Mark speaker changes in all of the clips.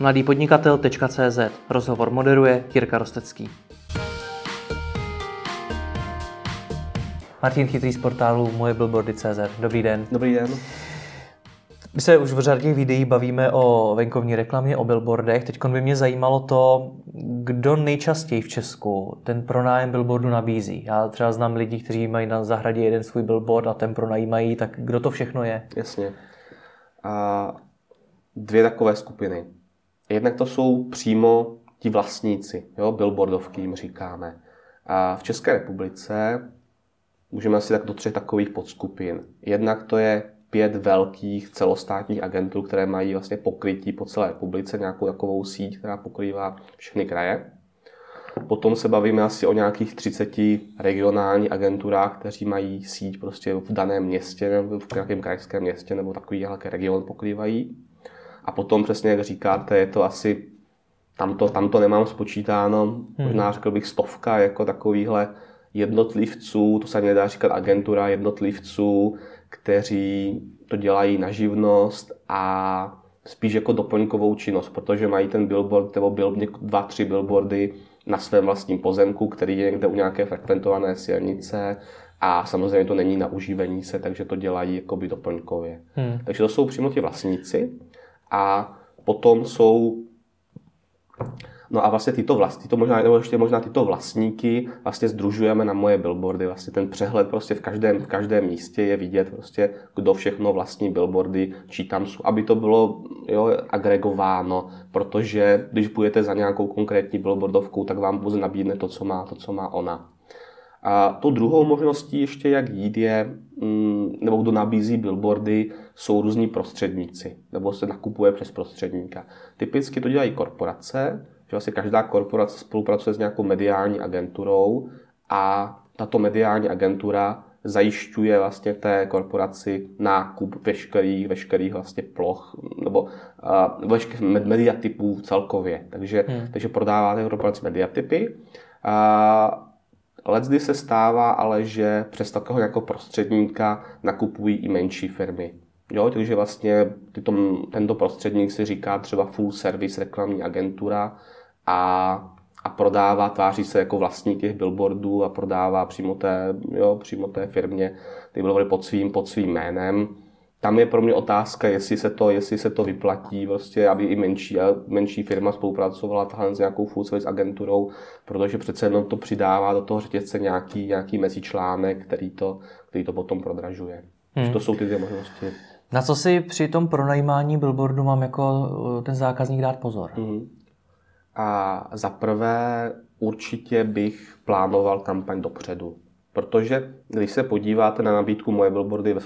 Speaker 1: mladýpodnikatel.cz Rozhovor moderuje Jirka Rostecký. Martin Chytrý z portálu Moje billboardy.cz. Dobrý den.
Speaker 2: Dobrý den.
Speaker 1: My se už v řadě videí bavíme o venkovní reklamě, o billboardech. Teď by mě zajímalo to, kdo nejčastěji v Česku ten pronájem billboardu nabízí. Já třeba znám lidi, kteří mají na zahradě jeden svůj billboard a ten pronajímají, tak kdo to všechno je?
Speaker 2: Jasně. A dvě takové skupiny. Jednak to jsou přímo ti vlastníci, jo, billboardovky jim říkáme. A v České republice můžeme asi tak do třech takových podskupin. Jednak to je pět velkých celostátních agentů, které mají vlastně pokrytí po celé republice, nějakou takovou síť, která pokrývá všechny kraje. Potom se bavíme asi o nějakých 30 regionálních agenturách, kteří mají síť prostě v daném městě, nebo v nějakém krajském městě, nebo takový nějaký region pokrývají. A potom přesně, jak říkáte, je to asi, tam to, tam to nemám spočítáno, hmm. možná řekl bych stovka jako takovýhle jednotlivců, to se nedá říkat agentura jednotlivců, kteří to dělají na živnost a spíš jako doplňkovou činnost, protože mají ten billboard nebo bill, dva, tři billboardy na svém vlastním pozemku, který je někde u nějaké frekventované silnice a samozřejmě to není na užívání se, takže to dělají jakoby doplňkově. Hmm. Takže to jsou přímo ti vlastníci a potom jsou No a vlastně tyto vlastní, to možná, nebo ještě možná tyto vlastníky vlastně združujeme na moje billboardy. Vlastně ten přehled prostě v každém, v každém místě je vidět prostě, kdo všechno vlastní billboardy, či tam jsou, aby to bylo jo, agregováno, protože když budete za nějakou konkrétní billboardovkou, tak vám pouze nabídne to, co má, to, co má ona. A tou druhou možností ještě, jak jít, je, nebo kdo nabízí billboardy, jsou různí prostředníci, nebo se nakupuje přes prostředníka. Typicky to dělají korporace, že vlastně každá korporace spolupracuje s nějakou mediální agenturou a tato mediální agentura zajišťuje vlastně té korporaci nákup veškerých, veškerých vlastně ploch nebo uh, veškerých mediatypů celkově. Takže, hmm. takže prodává té korporaci mediatypy. Uh, Leckdy se stává ale, že přes takového jako prostředníka nakupují i menší firmy. Jo, takže vlastně tyto, tento prostředník si říká třeba full service reklamní agentura a, a prodává, tváří se jako vlastník těch billboardů a prodává přímo té, jo, přímo té firmě ty billboardy pod svým, pod svým jménem. Tam je pro mě otázka, jestli se to, jestli se to vyplatí, prostě, aby i menší, menší firma spolupracovala tahle s nějakou full service agenturou, protože přece jenom to přidává do toho řetězce nějaký, nějaký mezičlánek, který to, který to potom prodražuje. Hmm. To jsou ty dvě možnosti.
Speaker 1: Na co si při tom pronajímání billboardu mám jako eh, ten zákazník dát pozor? Hmm.
Speaker 2: A za prvé určitě bych plánoval kampaň dopředu. Protože když se podíváte na nabídku moje billboardy ve,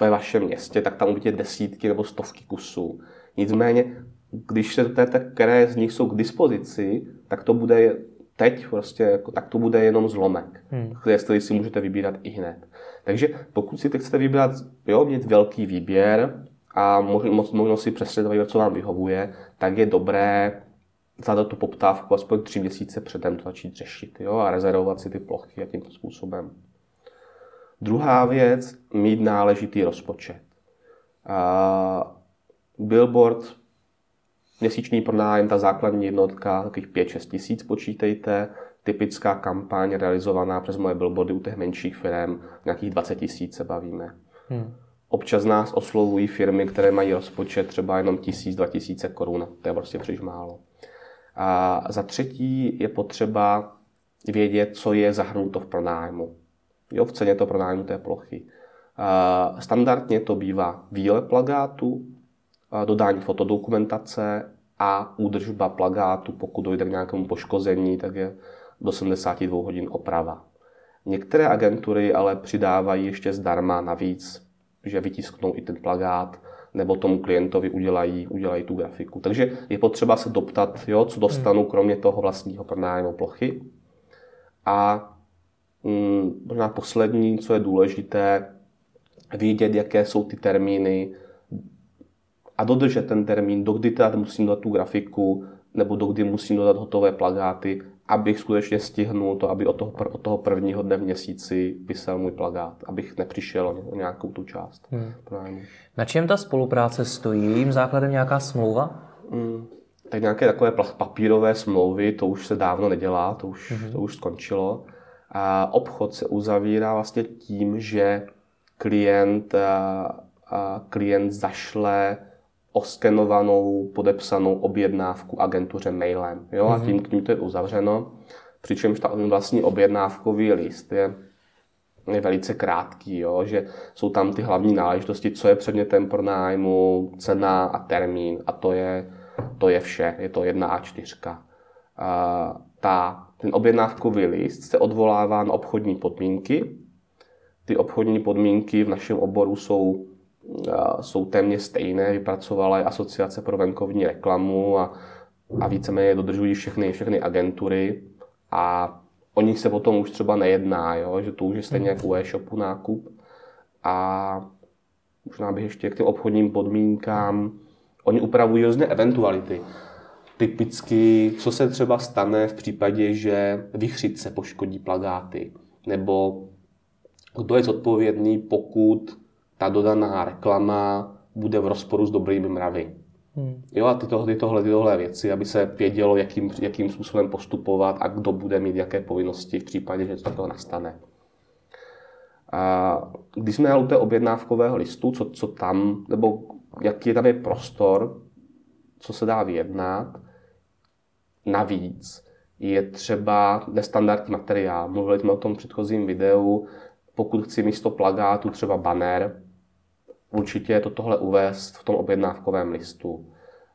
Speaker 2: ve vašem městě, tak tam uvidíte desítky nebo stovky kusů. Nicméně, když se zeptáte, které z nich jsou k dispozici, tak to bude teď prostě, jako, tak to bude jenom zlomek, hmm. který si můžete vybírat i hned. Takže pokud si teď chcete vybrat, jo, mít velký výběr a možno, možno si přesně co vám vyhovuje, tak je dobré zadat tu poptávku aspoň tři měsíce předem to začít řešit jo, a rezervovat si ty plochy a tímto způsobem. Druhá věc, mít náležitý rozpočet. A billboard, měsíční pronájem, ta základní jednotka, takových 5-6 tisíc počítejte, typická kampaň realizovaná přes moje billboardy u těch menších firm, nějakých 20 tisíc se bavíme. Hmm. Občas nás oslovují firmy, které mají rozpočet třeba jenom 1000-2000 korun, to je prostě příliš málo. A za třetí je potřeba vědět, co je zahrnuto v pronájmu. Jo, v ceně to pronájmu té plochy. A standardně to bývá výlet plagátu, dodání fotodokumentace a údržba plagátu, pokud dojde k nějakému poškození, tak je do 72 hodin oprava. Některé agentury ale přidávají ještě zdarma navíc, že vytisknou i ten plagát, nebo tomu klientovi udělají, udělají tu grafiku. Takže je potřeba se doptat, jo, co dostanu hmm. kromě toho vlastního pronájmu plochy. A mm, možná poslední, co je důležité, vědět, jaké jsou ty termíny a dodržet ten termín, dokdy teda musím dodat tu grafiku, nebo dokdy musím dodat hotové plagáty, abych skutečně stihnul to, aby od toho, od toho prvního dne v měsíci vysel můj plagát, abych nepřišel o nějakou tu část. Hmm.
Speaker 1: Na čem ta spolupráce stojí? Je jim základem nějaká smlouva? Hmm.
Speaker 2: tak nějaké takové papírové smlouvy, to už se dávno nedělá, to už, mm-hmm. to už skončilo. A obchod se uzavírá vlastně tím, že klient, a, a klient zašle oskenovanou, podepsanou objednávku agentuře mailem. Jo? A mhm. tím, tím to je uzavřeno. Přičemž ta vlastní objednávkový list je, je velice krátký, jo? že jsou tam ty hlavní náležitosti, co je předmětem pronájmu, cena a termín a to je, to je vše, je to jedna A4. A ta, ten objednávkový list se odvolává na obchodní podmínky. Ty obchodní podmínky v našem oboru jsou, jsou téměř stejné, vypracovala je Asociace pro venkovní reklamu a, a víceméně dodržují všechny, všechny agentury a o nich se potom už třeba nejedná, jo? že to už je stejně jako e-shopu nákup. A možná bych ještě k těm obchodním podmínkám, oni upravují různé eventuality. Typicky, co se třeba stane v případě, že vychřice poškodí plagáty, nebo kdo je zodpovědný, pokud ta dodaná reklama bude v rozporu s dobrými mravy. Hmm. Jo, a tyto, tytohle, tytohle věci, aby se vědělo, jakým, jakým způsobem postupovat a kdo bude mít jaké povinnosti v případě, že něco takového nastane. A když jsme u té objednávkového listu, co, co tam, nebo jaký tam je prostor, co se dá vyjednat, navíc je třeba nestandardní materiál. Mluvili jsme o tom v předchozím videu. Pokud chci místo plagátu třeba banner, určitě je to tohle uvést v tom objednávkovém listu.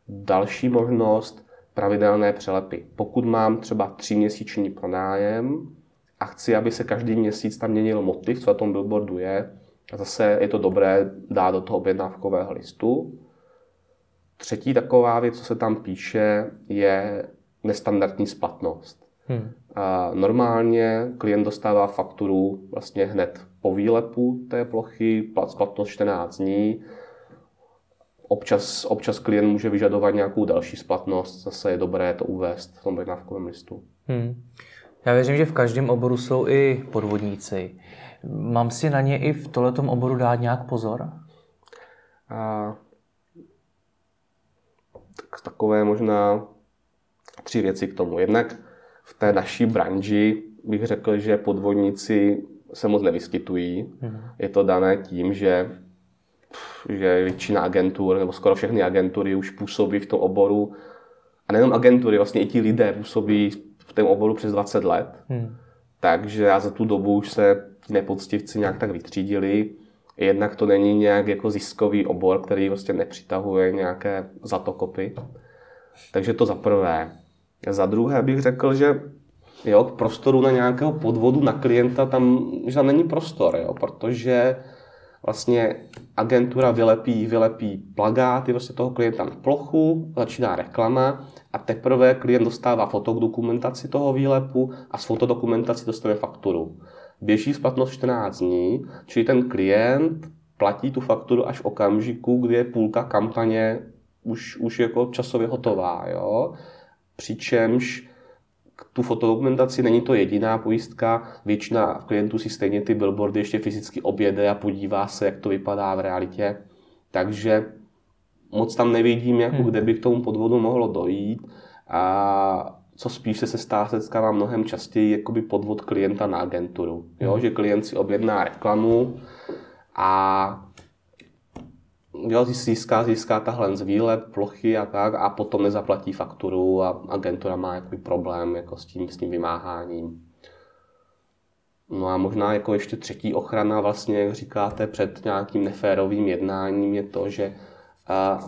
Speaker 2: Další možnost, pravidelné přelepy. Pokud mám třeba tříměsíční pronájem a chci, aby se každý měsíc tam měnil motiv, co na tom billboardu je, zase je to dobré dát do toho objednávkového listu. Třetí taková věc, co se tam píše, je nestandardní splatnost. Hmm. A normálně klient dostává fakturu vlastně hned po výlepu té plochy, splatnost 14 dní. Občas, občas klient může vyžadovat nějakou další splatnost, zase je dobré to uvést v tom objednávkovém listu. Hmm.
Speaker 1: Já věřím, že v každém oboru jsou i podvodníci. Mám si na ně i v tomto oboru dát nějak pozor? A,
Speaker 2: tak, takové možná tři věci k tomu. Jednak v té naší branži bych řekl, že podvodníci se moc nevyskytují. Mm. Je to dané tím, že, že většina agentur, nebo skoro všechny agentury už působí v tom oboru, a nejenom agentury, vlastně i ti lidé působí v tom oboru přes 20 let. Mm. Takže já za tu dobu už se ti nepoctivci nějak tak vytřídili. Jednak to není nějak jako ziskový obor, který vlastně nepřitahuje nějaké zatokopy. Takže to za prvé. Za druhé bych řekl, že jo, k prostoru na nějakého podvodu na klienta tam, že tam není prostor, jo, protože vlastně agentura vylepí, vylepí plagáty vlastně toho klienta na plochu, začíná reklama a teprve klient dostává fotodokumentaci toho výlepu a s fotodokumentací dostane fakturu. Běží splatnost 14 dní, čili ten klient platí tu fakturu až v okamžiku, kdy je půlka kampaně už, už jako časově hotová. Jo? Přičemž tu fotodokumentaci není to jediná pojistka, většina klientů si stejně ty billboardy ještě fyzicky objede a podívá se, jak to vypadá v realitě. Takže moc tam nevidím, jako hmm. kde by k tomu podvodu mohlo dojít. A co spíš se stává, se stává mnohem častěji jakoby podvod klienta na agenturu. Jo? Hmm. Že klient si objedná reklamu a jo, získá, získá tahle z plochy a tak a potom nezaplatí fakturu a agentura má jaký problém jako s tím, s tím vymáháním. No a možná jako ještě třetí ochrana vlastně, jak říkáte, před nějakým neférovým jednáním je to, že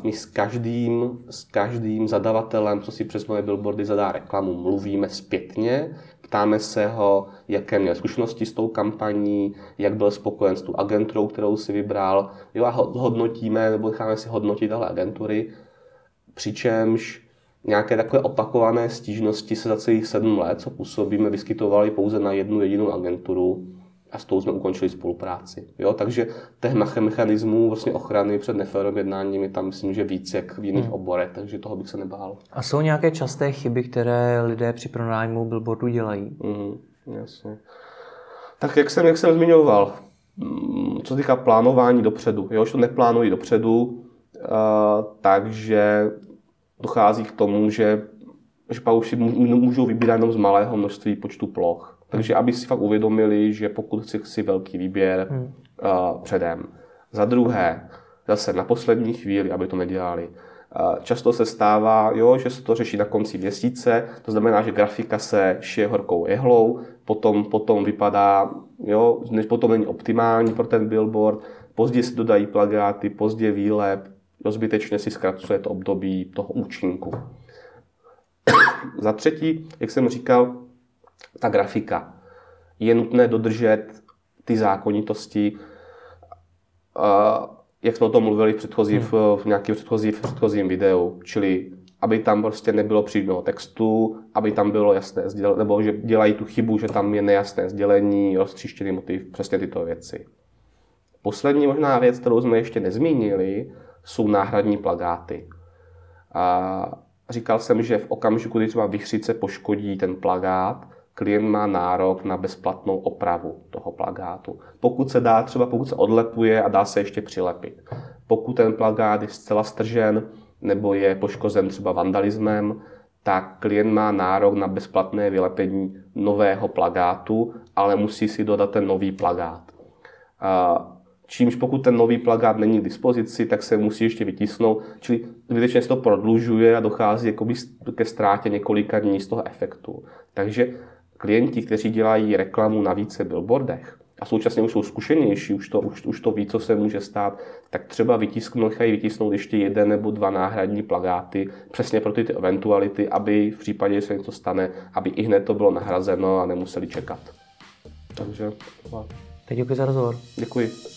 Speaker 2: my s každým, s každým zadavatelem, co si přes moje billboardy zadá reklamu, mluvíme zpětně, ptáme se ho, jaké měl zkušenosti s tou kampaní, jak byl spokojen s tu agenturou, kterou si vybral. Jo, a hodnotíme, nebo necháme si hodnotit tahle agentury, přičemž nějaké takové opakované stížnosti se za celých sedm let, co působíme, vyskytovaly pouze na jednu jedinou agenturu a s tou jsme ukončili spolupráci. Jo? Takže těch mechanismů vlastně ochrany před neférovým jednáním je tam, myslím, že víc jak v jiných hmm. oborech, takže toho bych se nebál.
Speaker 1: A jsou nějaké časté chyby, které lidé při pronájmu billboardu dělají?
Speaker 2: Mm, jasně. Tak jak jsem, jak jsem zmiňoval, mm, co se týká plánování dopředu, jo, že to neplánují dopředu, uh, takže dochází k tomu, že, že pak už si můžou vybírat jenom z malého množství počtu ploch. Takže aby si fakt uvědomili, že pokud chci si velký výběr hmm. uh, předem. Za druhé, zase na poslední chvíli, aby to nedělali. Často se stává, jo, že se to řeší na konci měsíce, to znamená, že grafika se šije horkou jehlou, potom, potom vypadá, jo, potom není optimální pro ten billboard, později se dodají plagáty, později výlep, zbytečně si zkracuje to období toho účinku. Za třetí, jak jsem říkal, ta grafika. Je nutné dodržet ty zákonitosti, jak jsme o tom mluvili v, předchozí, hmm. v, v nějakém předchozí, v předchozím videu, čili aby tam prostě nebylo přímého textu, aby tam bylo jasné sdělení, nebo že dělají tu chybu, že tam je nejasné sdělení, roztříštěný motiv, přesně tyto věci. Poslední možná věc, kterou jsme ještě nezmínili, jsou náhradní plagáty. A říkal jsem, že v okamžiku, kdy třeba vychřice poškodí ten plagát, klient má nárok na bezplatnou opravu toho plagátu. Pokud se dá, třeba pokud se odlepuje a dá se ještě přilepit. Pokud ten plagát je zcela stržen nebo je poškozen třeba vandalismem, tak klient má nárok na bezplatné vylepení nového plagátu, ale musí si dodat ten nový plagát. Čímž pokud ten nový plagát není k dispozici, tak se musí ještě vytisnout, čili zbytečně se to prodlužuje a dochází jakoby ke ztrátě několika dní z toho efektu. Takže klienti, kteří dělají reklamu na více billboardech a současně už jsou zkušenější, už to, už, už to ví, co se může stát, tak třeba vytisknou, nechají vytisknout ještě jeden nebo dva náhradní plagáty přesně pro ty, ty eventuality, aby v případě, že se něco stane, aby i hned to bylo nahrazeno a nemuseli čekat. Takže...
Speaker 1: Teď děkuji za rozhovor.
Speaker 2: Děkuji.